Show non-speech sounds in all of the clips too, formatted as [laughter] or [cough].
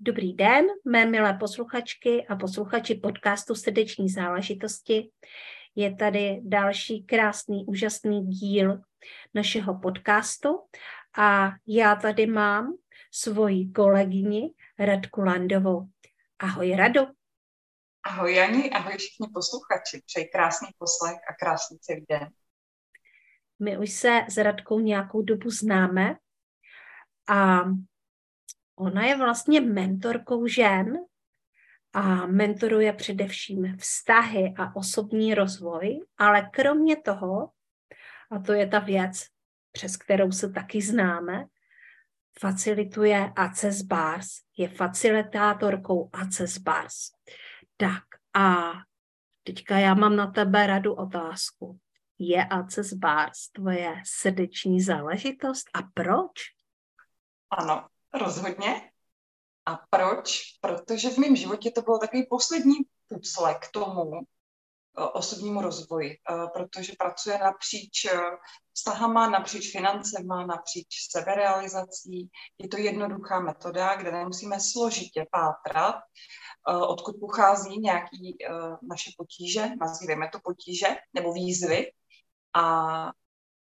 Dobrý den, mé milé posluchačky a posluchači podcastu Srdeční záležitosti. Je tady další krásný, úžasný díl našeho podcastu a já tady mám svoji kolegyni Radku Landovou. Ahoj Radu. Ahoj Jani, ahoj všichni posluchači. Přeji krásný poslech a krásný celý den. My už se s Radkou nějakou dobu známe a Ona je vlastně mentorkou žen a mentoruje především vztahy a osobní rozvoj, ale kromě toho, a to je ta věc, přes kterou se taky známe, facilituje Access Bars, je facilitátorkou Access Bars. Tak a teďka já mám na tebe radu otázku. Je Access Bars tvoje srdeční záležitost a proč? Ano, Rozhodně. A proč? Protože v mém životě to bylo takový poslední pucle k tomu eh, osobnímu rozvoji, eh, protože pracuje napříč eh, vztahama, napříč financema, napříč seberealizací. Je to jednoduchá metoda, kde nemusíme složitě pátrat, odkud pochází nějaký naše potíže, nazýváme to potíže nebo výzvy, a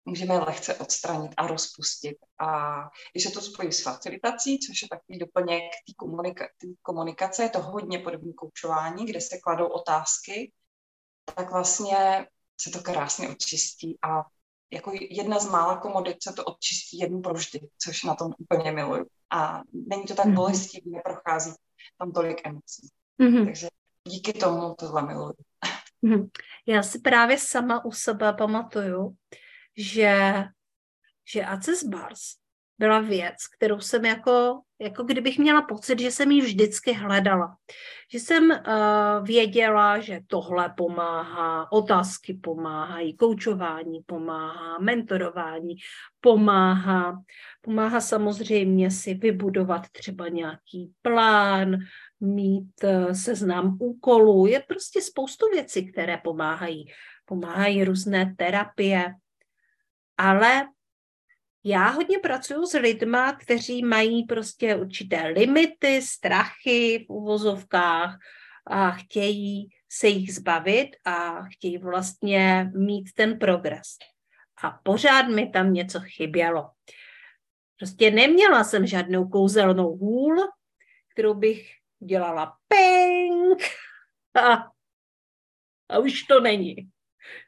můžeme lehce odstranit a rozpustit. A když se to spojí s facilitací, což je takový doplněk té komunika- komunikace, je to hodně podobné koučování, kde se kladou otázky, tak vlastně se to krásně očistí a jako jedna z mála komodit se to odčistí jednu provždy, což na tom úplně miluju. A není to tak mm-hmm. bolestivé, neprochází tam tolik emocí. Mm-hmm. Takže díky tomu tohle miluju. Mm-hmm. Já si právě sama u sebe pamatuju, že, že Access Bars byla věc, kterou jsem jako, jako kdybych měla pocit, že jsem ji vždycky hledala. Že jsem uh, věděla, že tohle pomáhá, otázky pomáhají, koučování pomáhá, mentorování pomáhá. Pomáhá samozřejmě si vybudovat třeba nějaký plán, mít uh, seznam úkolů. Je prostě spoustu věcí, které pomáhají. Pomáhají různé terapie, ale já hodně pracuji s lidma, kteří mají prostě určité limity, strachy v uvozovkách a chtějí se jich zbavit a chtějí vlastně mít ten progres. A pořád mi tam něco chybělo. Prostě neměla jsem žádnou kouzelnou hůl, kterou bych dělala ping [laughs] a, a už to není.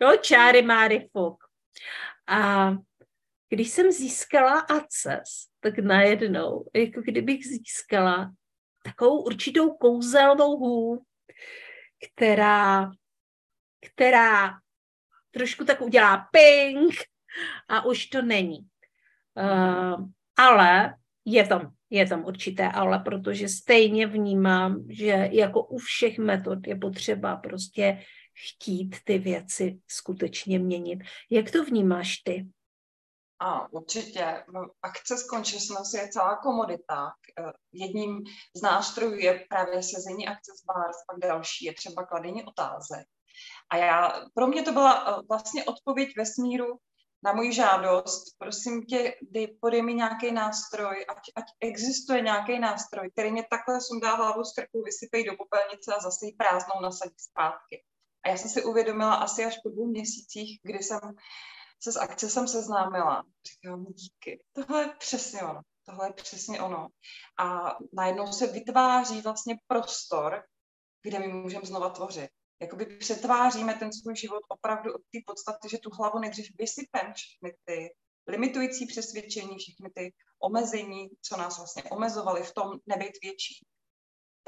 Jo, čáry máry fuk. A když jsem získala ACES, tak najednou, jako kdybych získala takovou určitou kouzelnou hůl, která, která trošku tak udělá ping a už to není. Uh, ale je tam, je tam určité ale, protože stejně vnímám, že jako u všech metod je potřeba prostě chtít ty věci skutečně měnit. Jak to vnímáš ty? A určitě. No, akce s consciousness je celá komodita. Eh, jedním z nástrojů je právě sezení akce s bars, pak další je třeba kladení otázek. A já, pro mě to byla eh, vlastně odpověď ve smíru na moji žádost. Prosím tě, dej, podej mi nějaký nástroj, ať, ať existuje nějaký nástroj, který mě takhle sundá hlavu z krku, vysypej do popelnice a zase ji prázdnou nasadí zpátky. Já jsem si uvědomila asi až po dvou měsících, kdy jsem se s akcesem seznámila. Říkám, díky, tohle je přesně ono. Tohle je přesně ono. A najednou se vytváří vlastně prostor, kde my můžeme znova tvořit. Jakoby přetváříme ten svůj život opravdu od té podstaty, že tu hlavu nejdřív vysypem všechny ty limitující přesvědčení, všechny ty omezení, co nás vlastně omezovaly v tom nebejt větší,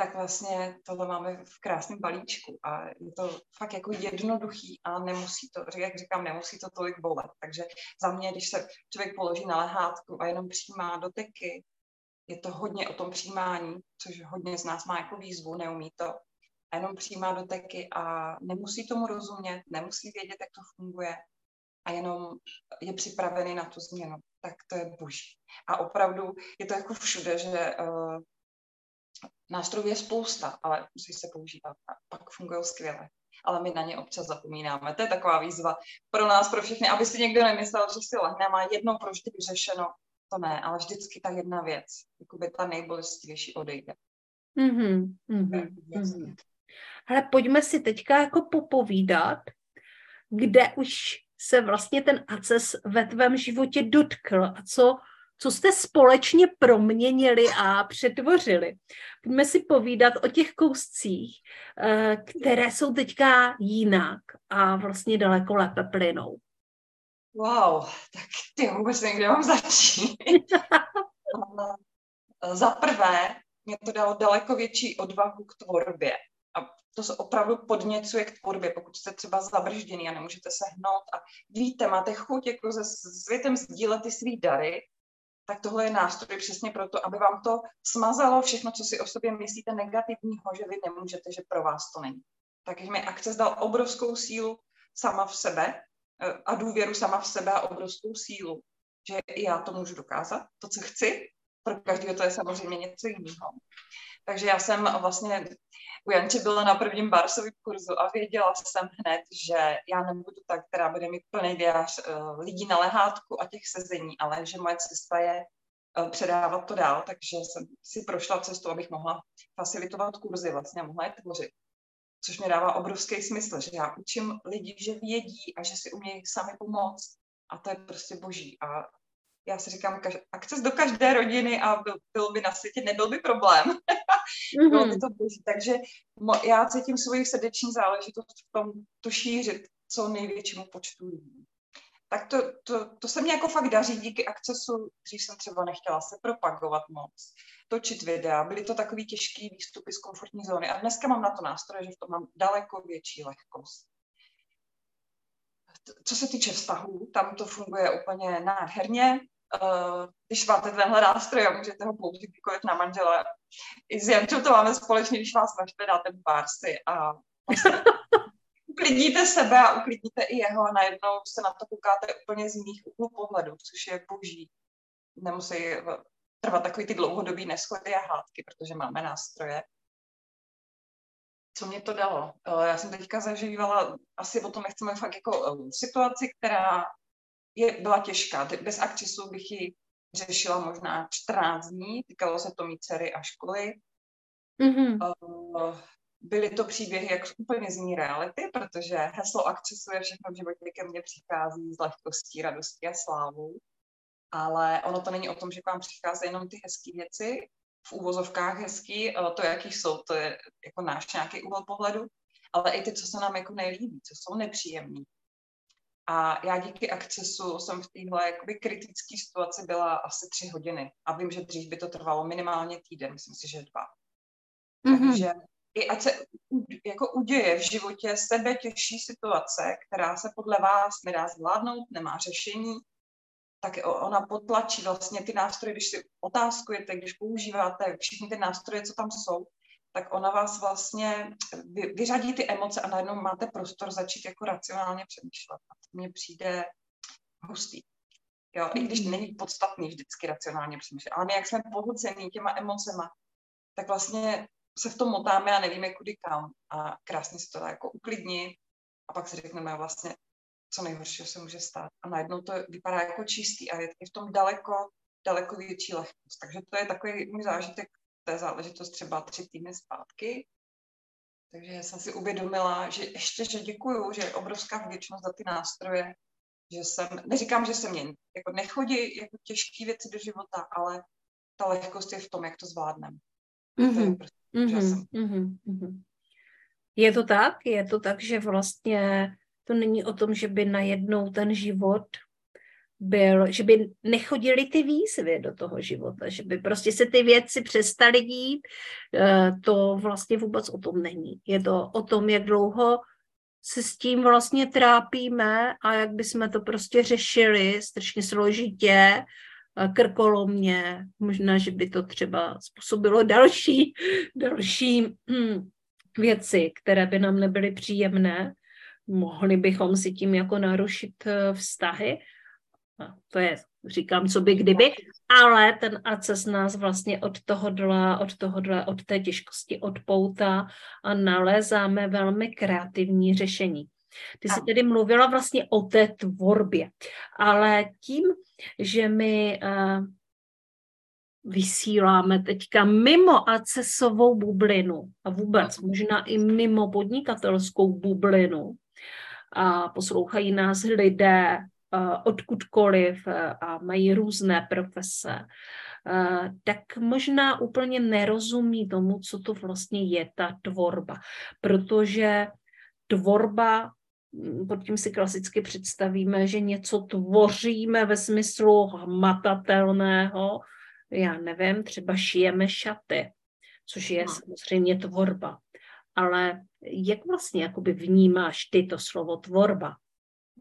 tak vlastně tohle máme v krásném balíčku a je to fakt jako jednoduchý a nemusí to, jak říkám, nemusí to tolik bolet. Takže za mě, když se člověk položí na lehátku a jenom přijímá doteky, je to hodně o tom přijímání, což hodně z nás má jako výzvu, neumí to. A jenom přijímá doteky a nemusí tomu rozumět, nemusí vědět, jak to funguje a jenom je připravený na tu změnu. Tak to je boží. A opravdu je to jako všude, že uh, nástrojů je spousta, ale musí se používat a pak fungují skvěle. Ale my na ně občas zapomínáme. To je taková výzva pro nás, pro všechny, aby si někdo nemyslel, že si lehne má jednou pro vždy vyřešeno. To ne, ale vždycky ta jedna věc, jakoby ta nejbolestivější odejde. Mm-hmm, mm-hmm, Ale pojďme si teďka jako popovídat, kde už se vlastně ten ACES ve tvém životě dotkl a co, co jste společně proměnili a přetvořili. Pojďme si povídat o těch kouscích, eh, které jsou teďka jinak a vlastně daleko lépe plynou. Wow, tak ty vůbec nevím, kde mám začít. Za prvé, mě to dalo daleko větší odvahu k tvorbě. A to se opravdu podněcuje k tvorbě, pokud jste třeba zabržděný a nemůžete se hnout a víte, máte chuť jako se světem sdílet ty svý dary, tak tohle je nástroj přesně proto, aby vám to smazalo všechno, co si o sobě myslíte negativního, že vy nemůžete, že pro vás to není. Takže mi akce dal obrovskou sílu sama v sebe eh, a důvěru sama v sebe a obrovskou sílu, že já to můžu dokázat, to, co chci. Pro každého to je samozřejmě něco jiného. Takže já jsem vlastně u Janče byla na prvním barsovém kurzu a věděla jsem hned, že já nebudu ta, která bude mít plný diář uh, lidí na lehátku a těch sezení, ale že moje cesta je uh, předávat to dál, takže jsem si prošla cestu, abych mohla facilitovat kurzy vlastně mohla je tvořit. Což mi dává obrovský smysl, že já učím lidi, že vědí a že si umějí sami pomoct. A to je prostě boží. A já si říkám, akces do každé rodiny a byl, byl by na světě, nebyl by problém. [laughs] Mm-hmm. Bylo by to boží. Takže mo, já cítím svoji srdeční záležitost v tom, to šířit co největšímu počtu lidí. Tak to, to, to se mě jako fakt daří díky akcesu, dřív jsem třeba nechtěla se propagovat moc, točit videa, byly to takový těžký výstupy z komfortní zóny a dneska mám na to nástroje, že v tom mám daleko větší lehkost. Co se týče vztahů, tam to funguje úplně nádherně. Uh, když máte tenhle nástroj a můžete ho použít kdykoliv na manžele. I s Jančou to máme společně, když vás naštve, dáte bársy a [laughs] uklidníte sebe a uklidníte i jeho a najednou se na to koukáte úplně z jiných úhlů pohledu, což je boží. Nemusí trvat takový ty dlouhodobý neschody a hádky, protože máme nástroje. Co mě to dalo? Eh, já jsem teďka zažívala, asi o tom nechceme fakt jako eh, situaci, která je, byla těžká. Bez akcisu bych ji řešila možná 14 dní, týkalo se to mý dcery a školy. Mm-hmm. Byly to příběhy jak úplně z ní reality, protože heslo akcesu je všechno v životě ke mně přichází z lehkostí, radostí a slávou. Ale ono to není o tom, že k vám přichází jenom ty hezké věci, v úvozovkách hezký, to, jaký jsou, to je jako náš nějaký úhel pohledu, ale i ty, co se nám jako nelíbí, co jsou nepříjemný, a já díky akcesu jsem v téhle jakoby kritické situaci byla asi tři hodiny. A vím, že dřív by to trvalo minimálně týden, myslím si, že dva. Mm-hmm. Takže i ať se jako uděje v životě sebe těžší situace, která se podle vás nedá zvládnout, nemá řešení, tak ona potlačí vlastně ty nástroje, když si otázkujete, když používáte všechny ty nástroje, co tam jsou, tak ona vás vlastně vy, vyřadí ty emoce a najednou máte prostor začít jako racionálně přemýšlet. Mně přijde hustý. Jo, i když mhm. není podstatný vždycky racionálně přemýšlet. Ale my, jak jsme pohlcený těma emocema, tak vlastně se v tom motáme a nevíme, kudy kam. A krásně se to dá jako uklidnit a pak si řekneme vlastně, co nejhoršího se může stát. A najednou to vypadá jako čistý a je v tom daleko, daleko větší lehkost. Takže to je takový můj zážitek to je záležitost třeba tři týdny zpátky. Takže jsem si uvědomila, že ještě, že děkuju, že je obrovská vděčnost za ty nástroje, že jsem, neříkám, že se mě jako nechodí jako těžké věci do života, ale ta lehkost je v tom, jak to zvládneme. Mm-hmm. To je, prostě, mm-hmm. mm-hmm. je to tak? Je to tak, že vlastně to není o tom, že by najednou ten život byl, že by nechodili ty výzvy do toho života, že by prostě se ty věci přestaly dít, eh, to vlastně vůbec o tom není. Je to o tom, jak dlouho se s tím vlastně trápíme a jak bychom to prostě řešili strašně složitě, krkolomně, možná, že by to třeba způsobilo [laughs] další, další hm, věci, které by nám nebyly příjemné. Mohli bychom si tím jako narušit eh, vztahy. To je, říkám, co by kdyby, ale ten ACES nás vlastně od tohohle, od tohohle, od té těžkosti odpoutá a nalézáme velmi kreativní řešení. Ty jsi tedy mluvila vlastně o té tvorbě, ale tím, že my uh, vysíláme teďka mimo acesovou bublinu a vůbec možná i mimo podnikatelskou bublinu a poslouchají nás lidé odkudkoliv uh, a mají různé profese, uh, tak možná úplně nerozumí tomu, co to vlastně je ta tvorba, protože tvorba Mm, pod tím si klasicky představíme, že něco tvoříme ve smyslu hmatatelného, já nevím, třeba šijeme šaty, což je no. samozřejmě tvorba. Ale jak vlastně jakoby vnímáš ty to slovo tvorba?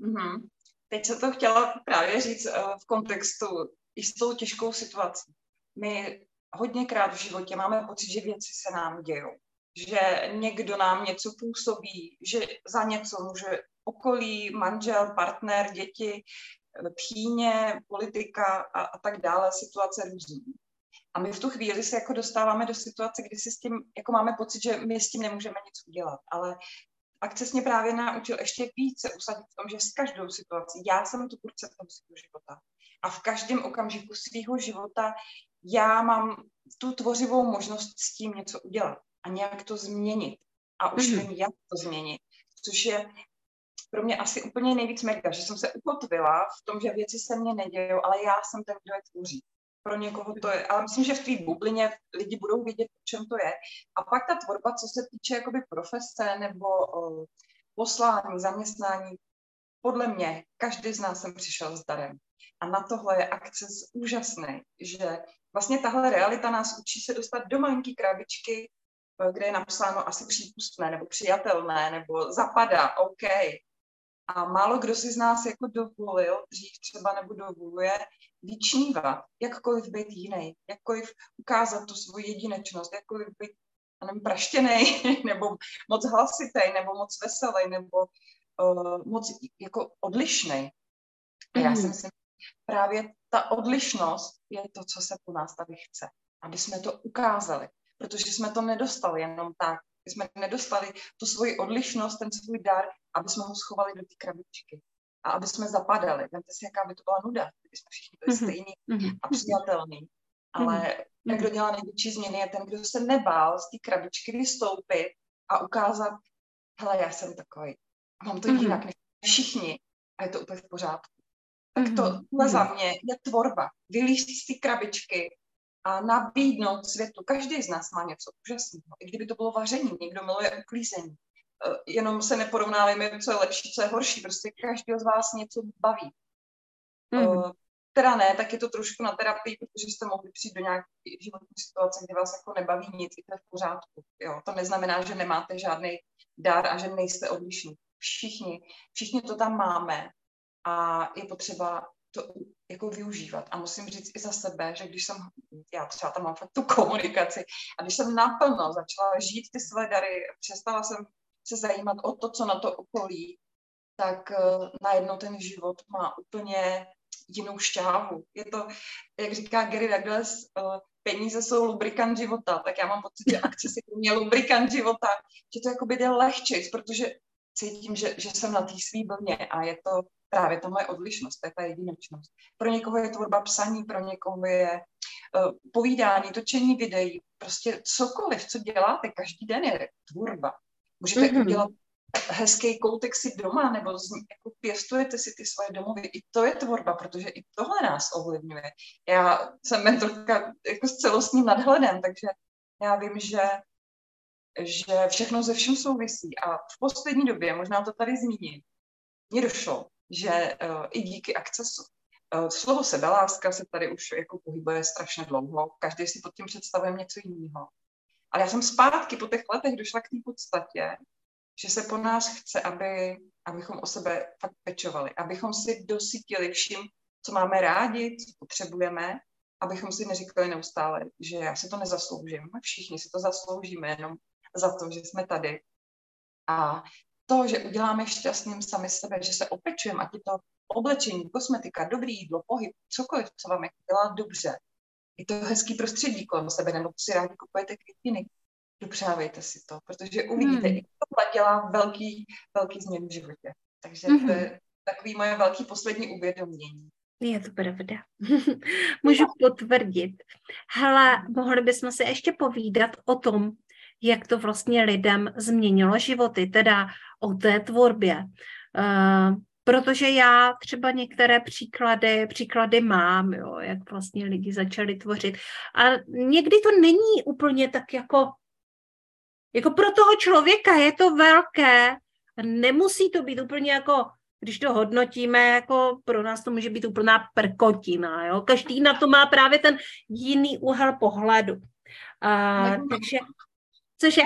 Mm-hmm. Teď se to chtěla právě říct uh, v kontextu i s tou těžkou situací. My hodněkrát v životě máme pocit, že věci se nám dějou že někdo nám něco působí, že za něco může okolí, manžel, partner, děti, tchýně, politika a, a tak dále, situace různý. A my v tu chvíli se jako dostáváme do situace, kdy si s tím, jako máme pocit, že my s tím nemůžeme nic udělat. Ale akces mě právě naučil ještě více usadit v tom, že s každou situací, já jsem tu tvůrce toho svého života. A v každém okamžiku svého života já mám tu tvořivou možnost s tím něco udělat a nějak to změnit. A už mm-hmm. vím, jak to změnit. Což je pro mě asi úplně nejvíc mega, že jsem se ukotvila v tom, že věci se mně nedějou, ale já jsem ten, kdo je tvoří. Pro někoho to je, ale myslím, že v té bublině lidi budou vědět, o čem to je. A pak ta tvorba, co se týče jakoby profese nebo o, poslání, zaměstnání, podle mě každý z nás sem přišel s darem. A na tohle je akce úžasný, že vlastně tahle realita nás učí se dostat do malinké krabičky, kde je napsáno asi přípustné nebo přijatelné nebo zapadá, OK. A málo kdo si z nás jako dovolil, dřív třeba nebo dovoluje, vyčnívat, jakkoliv být jiný, jakkoliv ukázat tu svoji jedinečnost, jakkoliv být nevím, praštěnej, [laughs] nebo moc hlasitý, nebo moc veselý, nebo uh, moc jako odlišný. A já si myslím, právě ta odlišnost je to, co se po nás tady chce. Aby jsme to ukázali protože jsme to nedostali jenom tak. Jsme nedostali tu svoji odlišnost, ten svůj dar, aby jsme ho schovali do té krabičky a aby jsme zapadali. Vemte si, jaká by to byla nuda, kdyby jsme všichni byli mm-hmm. stejní mm-hmm. a přijatelní. Ale mm-hmm. ten, kdo dělá největší změny, je ten, kdo se nebál z té krabičky vystoupit a ukázat, hele, já jsem takový. A mám to mm-hmm. jinak než všichni a je to úplně v pořádku. Tak to mm-hmm. za mě je tvorba. Vylíst z té krabičky a nabídnout světu. Každý z nás má něco úžasného. I kdyby to bylo vaření, někdo miluje uklízení. Eh, jenom se neporovnávejme, co je lepší, co je horší. Prostě každý z vás něco baví. Mm. Teda ne, tak je to trošku na terapii, protože jste mohli přijít do nějaké životní situace, kde vás jako nebaví nic, i to je v pořádku. Jo, to neznamená, že nemáte žádný dar a že nejste odlišní. Všichni, všichni to tam máme a je potřeba to jako využívat. A musím říct i za sebe, že když jsem, já třeba tam mám fakt tu komunikaci, a když jsem naplno začala žít ty své dary, přestala jsem se zajímat o to, co na to okolí, tak uh, najednou ten život má úplně jinou šťávu. Je to, jak říká Gary Douglas, uh, peníze jsou lubrikant života, tak já mám pocit, že akce si mě lubrikant života, že to jakoby jde lehčej, protože cítím, že, že jsem na té svý blně a je to právě ta moje odlišnost, to je ta jedinečnost. Pro někoho je tvorba psaní, pro někoho je uh, povídání, točení videí, prostě cokoliv, co děláte každý den je tvorba. Můžete mm-hmm. udělat hezký koutek si doma, nebo z, jako pěstujete si ty svoje domovy. I to je tvorba, protože i tohle nás ovlivňuje. Já jsem mentorka jako s celostním nadhledem, takže já vím, že že všechno ze všem souvisí. A v poslední době, možná to tady zmíním, mně došlo, že uh, i díky akcesu. Uh, slovo sebeláska se tady už jako pohybuje strašně dlouho, každý si pod tím představuje něco jiného. Ale já jsem zpátky po těch letech došla k té podstatě, že se po nás chce, aby, abychom o sebe fakt pečovali, abychom si dosytili vším co máme rádi, co potřebujeme, abychom si neříkali neustále, že já si to nezasloužím. Všichni si to zasloužíme jenom za to, že jsme tady. A to, že uděláme šťastným sami sebe, že se opečujeme, ať je to oblečení, kosmetika, dobrý jídlo, pohyb, cokoliv, co vám jako dělá dobře. Je to hezký prostředí kolem sebe, nebo si rádi kupujete květiny, dopřávejte si to, protože uvidíte, hmm. i to dělá velký, velký změn v životě. Takže hmm. to je takový moje velký poslední uvědomění. Je to pravda. [laughs] Můžu potvrdit. Hele, mohli bychom si ještě povídat o tom, jak to vlastně lidem změnilo životy, teda o té tvorbě. Uh, protože já třeba některé příklady, příklady mám, jo, jak vlastně lidi začali tvořit. A někdy to není úplně tak jako, jako pro toho člověka je to velké, nemusí to být úplně jako když to hodnotíme, jako pro nás to může být úplná prkotina. Jo? Každý na to má právě ten jiný úhel pohledu. A, takže, cože?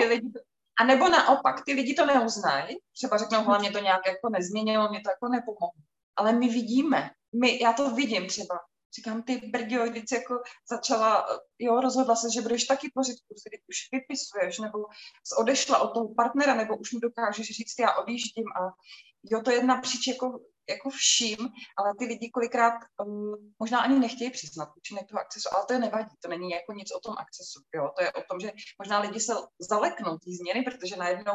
A nebo naopak, ty lidi to neuznají, třeba řeknou, hlavně to nějak jako nezměnilo, mě to jako nepomohlo. Ale my vidíme, my, já to vidím třeba, říkám, ty brdio, když jako začala, jo, rozhodla se, že budeš taky tvořit kurzy, když už vypisuješ, nebo odešla od toho partnera, nebo už mu dokážeš říct, já odjíždím a jo, to je napříč jako, jako vším, ale ty lidi kolikrát um, možná ani nechtějí přiznat účinek toho akcesu, ale to je nevadí, to není jako nic o tom akcesu, jo, to je o tom, že možná lidi se zaleknou té změny, protože najednou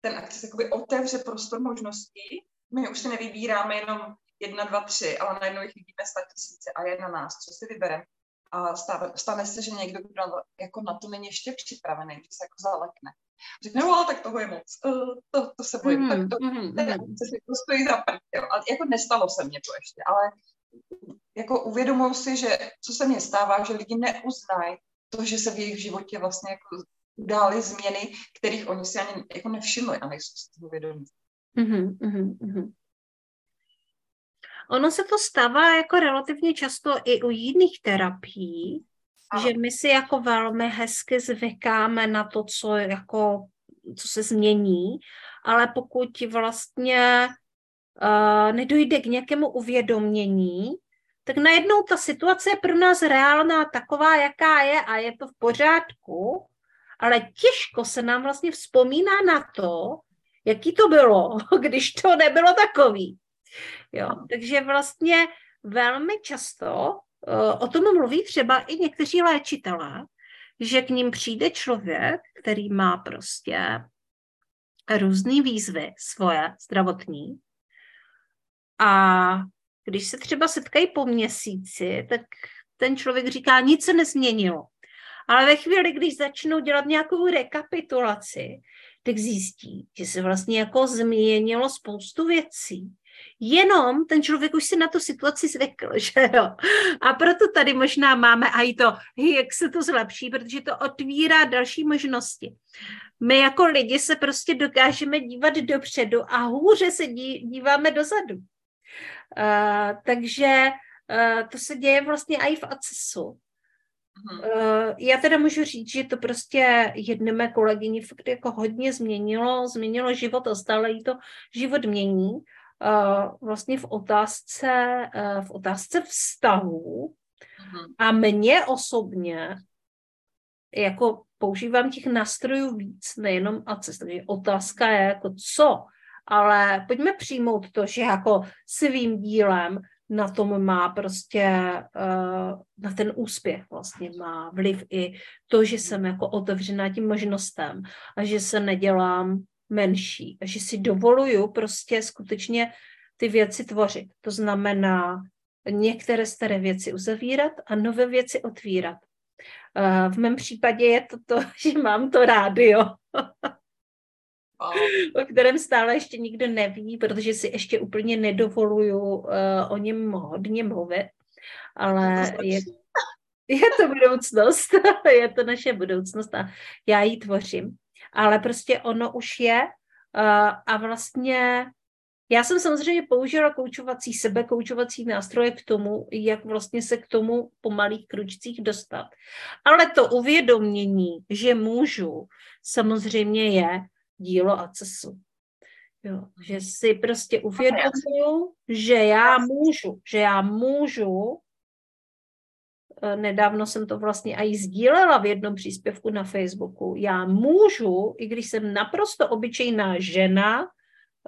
ten akces jakoby otevře prostor možností, my už si nevybíráme jenom jedna, dva, tři, ale najednou jich vidíme sta tisíce a je na nás, co si vybereme. A stane, se, že někdo, kdo jako na to není ještě připravený, že se jako zalekne. Řekne, no ale tak toho je moc, uh, to, to se bojím, mm, tak to, mm, ten mm. si to stojí za prd, Ale jako nestalo se mně to ještě, ale jako uvědomuji si, že co se mně stává, že lidi neuznají to, že se v jejich životě vlastně jako udály změny, kterých oni si ani jako nevšimli a nejsou si toho vědomí. Mm-hmm, mm-hmm. Ono se to stává jako relativně často i u jiných terapií. Že my si jako velmi hezky zvykáme na to, co jako, co se změní, ale pokud vlastně uh, nedojde k nějakému uvědomění, tak najednou ta situace je pro nás reálná taková, jaká je a je to v pořádku, ale těžko se nám vlastně vzpomíná na to, jaký to bylo, [laughs] když to nebylo takový. Jo, takže vlastně velmi často o tom mluví třeba i někteří léčitelé, že k ním přijde člověk, který má prostě různé výzvy svoje zdravotní a když se třeba setkají po měsíci, tak ten člověk říká, nic se nezměnilo. Ale ve chvíli, když začnou dělat nějakou rekapitulaci, tak zjistí, že se vlastně jako změnilo spoustu věcí Jenom ten člověk už si na tu situaci zvykl, [laughs] že jo. A proto tady možná máme i to, jak se to zlepší, protože to otvírá další možnosti. My jako lidi se prostě dokážeme dívat dopředu a hůře se díváme dozadu. Uh, takže uh, to se děje vlastně i v ACESu. Uh, já teda můžu říct, že to prostě jedné mé kolegyni fakt jako hodně změnilo, změnilo život a stále jí to život mění vlastně v otázce, e, v otázce vztahu mhm. a mě osobně jako používám těch nástrojů víc, nejenom ACES, takže otázka je jako co, ale pojďme přijmout to, že jako svým dílem na tom má prostě, uh, na ten úspěch vlastně má vliv i to, že jsem jako otevřená tím možnostem a že se nedělám menší. A že si dovoluju prostě skutečně ty věci tvořit. To znamená některé staré věci uzavírat a nové věci otvírat. V mém případě je to to, [laughs] že mám to rádio, [laughs] o kterém stále ještě nikdo neví, protože si ještě úplně nedovoluju uh, o něm hodně mluvit, ale je, [laughs] je to budoucnost, je to naše budoucnost a já ji tvořím ale prostě ono už je uh, a vlastně já jsem samozřejmě použila koučovací, sebekoučovací nástroje k tomu, jak vlastně se k tomu po malých kručcích dostat. Ale to uvědomění, že můžu, samozřejmě je dílo ACESu. Jo, že si prostě uvědomuju, že já můžu, že já můžu Eh, nedávno jsem to vlastně i sdílela v jednom příspěvku na Facebooku. Já můžu, i když jsem naprosto obyčejná žena,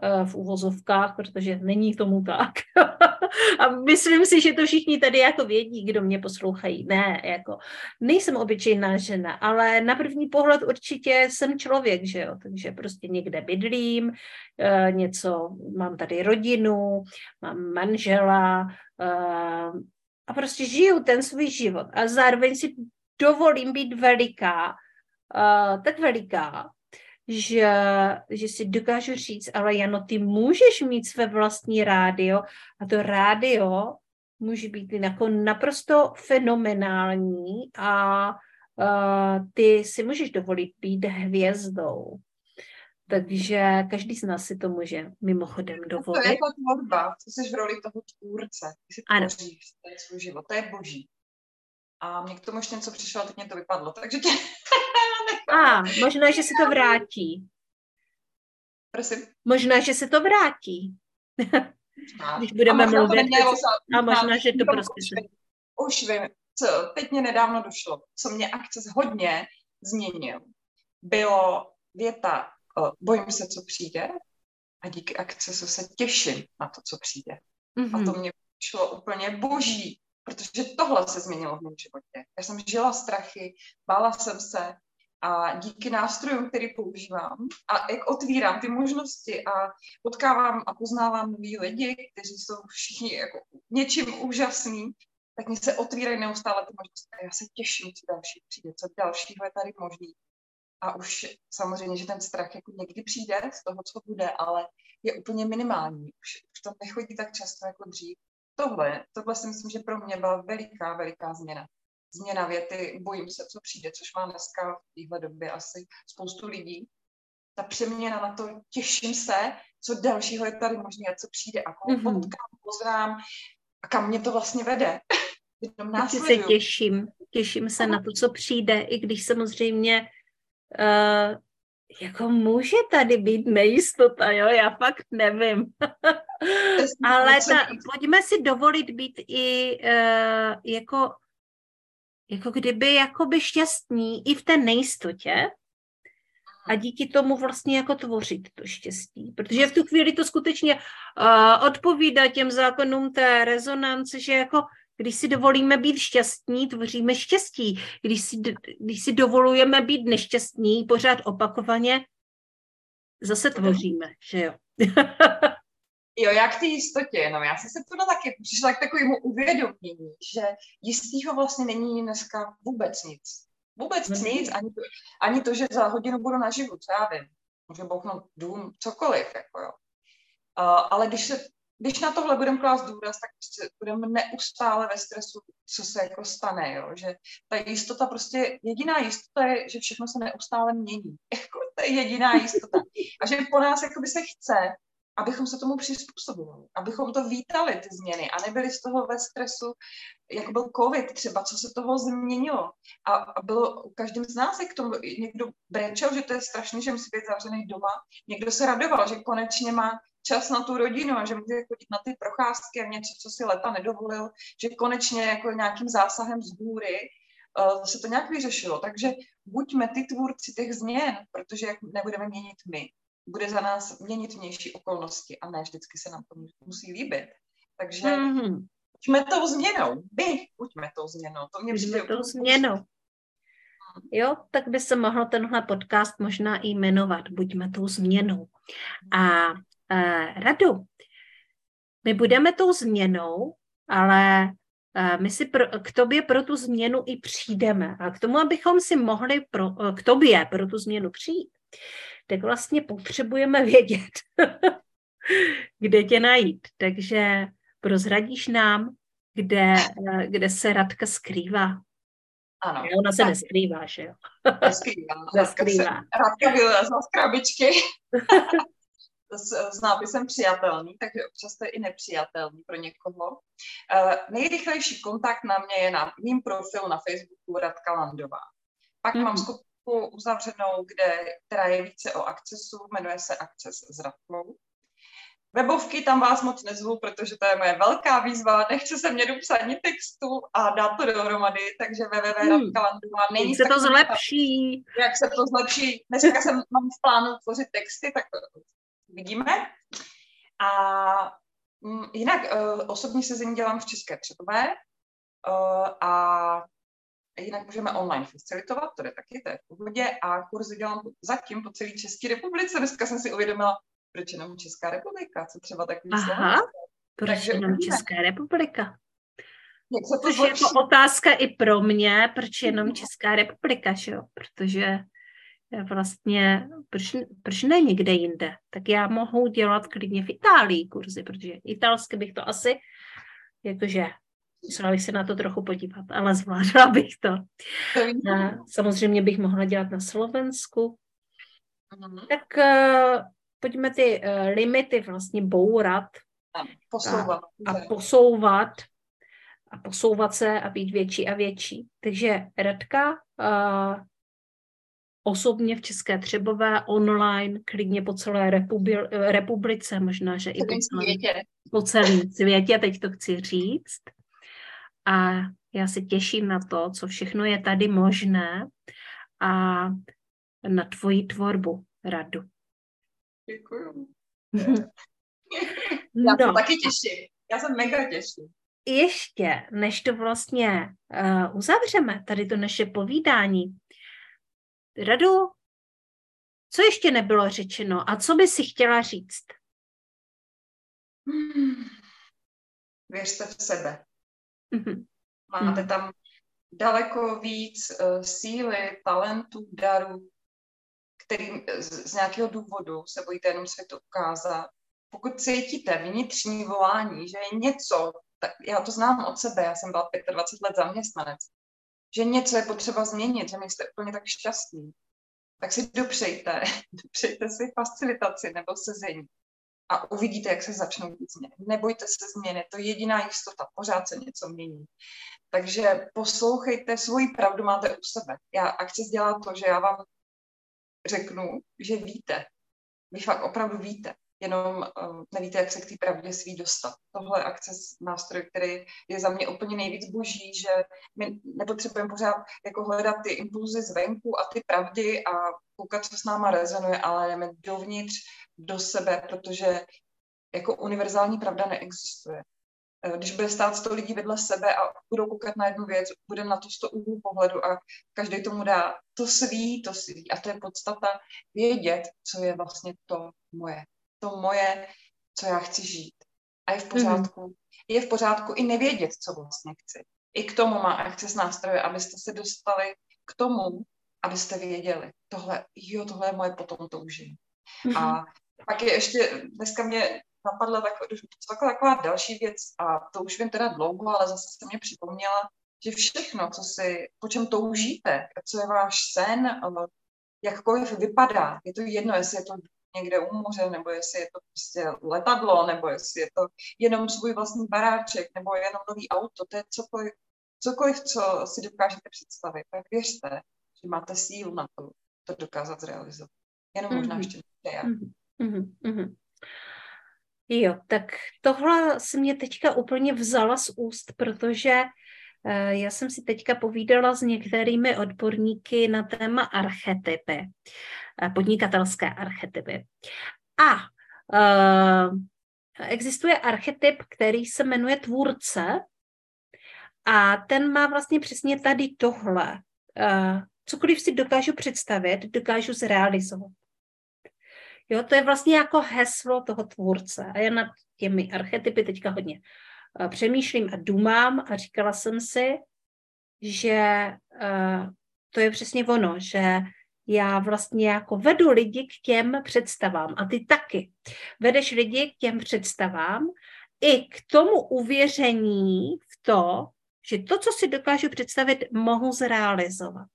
eh, v uvozovkách, protože není tomu tak. [laughs] a myslím si, že to všichni tady jako vědí, kdo mě poslouchají. Ne, jako nejsem obyčejná žena, ale na první pohled určitě jsem člověk, že jo, takže prostě někde bydlím, eh, něco, mám tady rodinu, mám manžela, a prostě žiju ten svůj život a zároveň si dovolím být veliká, uh, tak veliká, že, že si dokážu říct, ale Jano, ty můžeš mít své vlastní rádio a to rádio může být jako naprosto fenomenální a uh, ty si můžeš dovolit být hvězdou. Takže každý z nás si to může mimochodem dovolit. To je jako tvorba, ty jsi v roli toho tvůrce, ty si tvoříš ten svůj život, to je boží. A mě k tomu ještě něco přišlo, teď mě to vypadlo, takže tě... [laughs] A, možná, že se to vrátí. Prosím? Možná, že se to vrátí. Když budeme mluvit. A možná, že to prostě se... Už vím, co teď mě nedávno došlo, co mě akces hodně změnil. Bylo věta, bojím se, co přijde a díky akcesu se těším na to, co přijde. Mm-hmm. A to mě šlo úplně boží, protože tohle se změnilo v mém životě. Já jsem žila strachy, bála jsem se a díky nástrojům, který používám a jak otvírám ty možnosti a potkávám a poznávám nový lidi, kteří jsou všichni jako něčím úžasný, tak mě se otvírají neustále ty možnosti a já se těším, co další přijde, co dalšího je tady možný a už samozřejmě, že ten strach jako někdy přijde z toho, co bude, ale je úplně minimální. Už, už to nechodí tak často jako dřív. Tohle, tohle si myslím, že pro mě byla veliká, veliká změna. Změna věty, bojím se, co přijde, což má dneska v téhle době asi spoustu lidí. Ta přeměna na to, těším se, co dalšího je tady možné a co přijde a koho mm-hmm. potkám, poznám a kam mě to vlastně vede. [laughs] Jenom se těším, těším se na to, co přijde, i když samozřejmě uh, jako může tady být nejistota, jo, já fakt nevím. [laughs] Ale ta, pojďme si dovolit být i uh, jako, jako kdyby jakoby šťastní i v té nejistotě a díky tomu vlastně jako tvořit to štěstí. Protože v tu chvíli to skutečně uh, odpovídá těm zákonům té rezonance, že jako když si dovolíme být šťastní, tvoříme štěstí. Když si, když si dovolujeme být nešťastní pořád opakovaně, zase tvoříme, že jo? [laughs] jo, jak ty jistotě, no já jsem se to taky přišla k takovému uvědomění, že jistýho vlastně není dneska vůbec nic. Vůbec mm. nic, ani to, ani to, že za hodinu budu naživu, co já vím. Může bouchnout dům, cokoliv, jako jo. Uh, ale když se když na tohle budeme klást důraz, tak prostě budeme neustále ve stresu, co se jako stane, jo? že ta jistota prostě, jediná jistota je, že všechno se neustále mění. [laughs] Jako, to je jediná jistota. A že po nás jako by se chce, abychom se tomu přizpůsobovali, abychom to vítali, ty změny, a nebyli z toho ve stresu, jako byl covid třeba, co se toho změnilo. A, a bylo u každým z nás, jak tomu někdo brečel, že to je strašný, že musí být zavřený doma, někdo se radoval, že konečně má čas na tu rodinu a že může chodit na ty procházky a něco, co si leta nedovolil, že konečně jako nějakým zásahem z hůry uh, se to nějak vyřešilo. Takže buďme ty tvůrci těch změn, protože jak nebudeme měnit my, bude za nás měnit vnější okolnosti a ne vždycky se nám to musí líbit. Takže mm-hmm. buďme tou změnou. My buďme tou změnou. To mě buďme tou změnou. Jo, tak by se mohl tenhle podcast možná i jmenovat Buďme tou změnou. A radu. My budeme tou změnou, ale uh, my si pro, k tobě pro tu změnu i přijdeme. A k tomu, abychom si mohli pro, uh, k tobě pro tu změnu přijít, tak vlastně potřebujeme [laughs] vědět, kde tě najít. Takže prozradíš nám, kde, kde se Radka skrývá. Ano. Ona se tak. neskrývá, že jo? Neskrývá. [laughs] Radka vylezla z krabičky. [laughs] s, s nápisem přijatelný, takže občas to je i nepřijatelný pro někoho. Uh, nejrychlejší kontakt na mě je na mým profilu na Facebooku Radka Landová. Pak mm-hmm. mám mhm. skupinu uzavřenou, kde, která je více o akcesu, jmenuje se Akces s Radkou. Webovky tam vás moc nezvu, protože to je moje velká výzva. Nechce se mě dopsat ani textu a dát to dohromady, takže www.kalandu hmm. není Jak se to zlepší? Jak se to zlepší? Dneska jsem mám v plánu tvořit texty, tak vidíme. A mm, jinak uh, osobní sezení dělám v České Třebové uh, a jinak můžeme online facilitovat, to je taky, to je v pohodě a kurzy dělám zatím po celé České republice. Dneska jsem si uvědomila, proč jenom Česká republika, co třeba takový Aha, slovo. proč Takže jenom uvidíme. Česká republika? Jak se to Což je to otázka i pro mě, proč jenom mhm. Česká republika, že jo? Protože vlastně, proč, proč ne někde jinde? Tak já mohu dělat klidně v Itálii kurzy, protože italsky bych to asi, jakože musela bych se na to trochu podívat, ale zvládla bych to. A samozřejmě bych mohla dělat na Slovensku. Mm-hmm. Tak uh, pojďme ty uh, limity vlastně bourat a posouvat. A, a posouvat a posouvat se a být větší a větší. Takže Radka uh, osobně v České Třebové, online, klidně po celé republi- republice, možná, že i po celém, po celém světě, teď to chci říct. A já se těším na to, co všechno je tady možné a na tvoji tvorbu, Radu. Děkuju. [laughs] Já no. se taky těším. Já jsem mega těším. Ještě, než to vlastně uh, uzavřeme, tady to naše povídání, Radu, co ještě nebylo řečeno a co by si chtěla říct? Hmm. Věřte v sebe. Mm-hmm. Máte mm. tam daleko víc uh, síly, talentu, daru, který z, z nějakého důvodu se bojíte jenom světu ukázat. Pokud cítíte vnitřní volání, že je něco, tak já to znám od sebe, já jsem byla 25 let zaměstnanec, že něco je potřeba změnit, že nejste úplně tak šťastný, tak si dopřejte, [laughs] dopřejte si facilitaci nebo sezení a uvidíte, jak se začnou být změny. Nebojte se změny, to je jediná jistota, pořád se něco mění. Takže poslouchejte, svoji pravdu máte u sebe. Já a chci dělat to, že já vám řeknu, že víte. Vy fakt opravdu víte, jenom uh, nevíte, jak se k té pravdě svý dostat. Tohle je akces nástroj, který je za mě úplně nejvíc boží, že my nepotřebujeme pořád jako hledat ty impulzy zvenku a ty pravdy a koukat, co s náma rezonuje, ale jdeme dovnitř, do sebe, protože jako univerzální pravda neexistuje. Eh, když bude stát 100 lidí vedle sebe a budou koukat na jednu věc, bude na to 100 úhlů pohledu a každý tomu dá to svý, to svý. A to je podstata vědět, co je vlastně to moje. To moje, co já chci žít. A je v mhm. pořádku. Mm. Je v pořádku i nevědět, co vlastně chci. I k tomu má akces nástroje, abyste se dostali k tomu, abyste věděli, tohle, jo, tohle je moje potom toužení. Mm. A pak je ještě, dneska mě napadla tak, taková, taková další věc a to už vím teda dlouho, ale zase se mě připomněla, že všechno, co si, po čem toužíte, co je váš sen, jakkoliv vypadá, je to jedno, jestli je to někde u moře, nebo jestli je to prostě letadlo, nebo jestli je to jenom svůj vlastní baráček, nebo jenom nový auto, to je cokoliv, cokoliv, co si dokážete představit, tak věřte, že máte sílu na to, to dokázat zrealizovat. Jenom možná mm-hmm. ještě ne mm-hmm. Mm-hmm. Jo, tak tohle se mě teďka úplně vzala z úst, protože uh, já jsem si teďka povídala s některými odborníky na téma archetypy, podnikatelské archetypy. A uh, existuje archetyp, který se jmenuje tvůrce a ten má vlastně přesně tady tohle. Uh, cokoliv si dokážu představit, dokážu zrealizovat. Jo, to je vlastně jako heslo toho tvůrce. A já nad těmi archetypy teďka hodně přemýšlím a dumám a říkala jsem si, že to je přesně ono, že já vlastně jako vedu lidi k těm představám a ty taky. Vedeš lidi k těm představám i k tomu uvěření v to, že to, co si dokážu představit, mohu zrealizovat.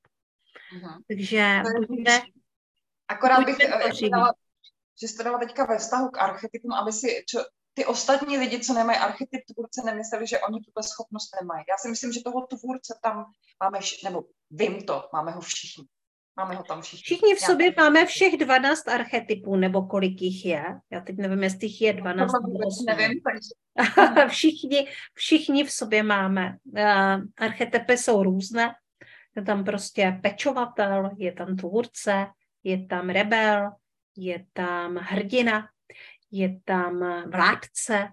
Uh-huh. Takže pojďme, Akorát bych dala, že jste dala teďka ve vztahu k archetypům, aby si čo, ty ostatní lidi, co nemají archetyp tvůrce, nemysleli, že oni tuto schopnost nemají. Já si myslím, že toho tvůrce tam máme, nebo vím to, máme ho všichni. Máme ho tam všichni. Všichni v sobě Já máme všech 12 archetypů, nebo kolik jich je. Já teď nevím, jestli jich je 12 nebo 8. Nevím, [laughs] všichni, všichni v sobě máme. Uh, archetypy jsou různé. Je tam prostě pečovatel, je tam tvůrce, je tam rebel, je tam hrdina, je tam vládce,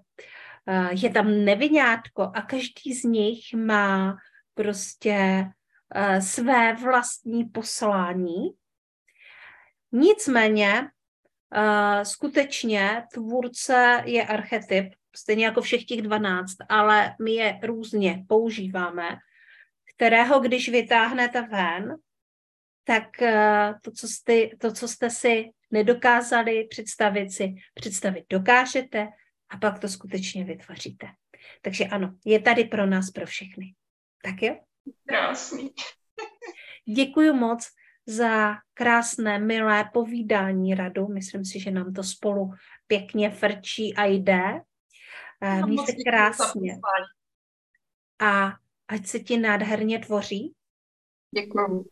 uh, je tam nevinátko a každý z nich má prostě své vlastní poslání. Nicméně uh, skutečně tvůrce je archetyp, stejně jako všech těch 12, ale my je různě používáme, kterého když vytáhnete ven, tak uh, to, co jste, to, co jste si nedokázali představit si, představit dokážete a pak to skutečně vytvoříte. Takže ano, je tady pro nás, pro všechny. Tak jo? Krásný. Děkuji moc za krásné, milé povídání radu. Myslím si, že nám to spolu pěkně frčí a jde. Eh, Mějte krásně. A ať se ti nádherně tvoří. Děkuji.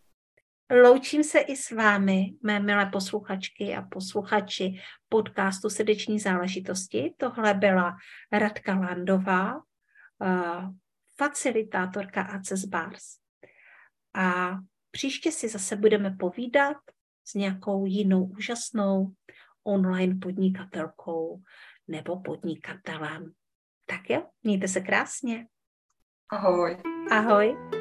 Loučím se i s vámi, mé milé posluchačky a posluchači podcastu Srdeční záležitosti. Tohle byla Radka Landová, uh, facilitátorka ACES Bars. A příště si zase budeme povídat s nějakou jinou úžasnou online podnikatelkou nebo podnikatelem. Tak jo, mějte se krásně. Ahoj. Ahoj.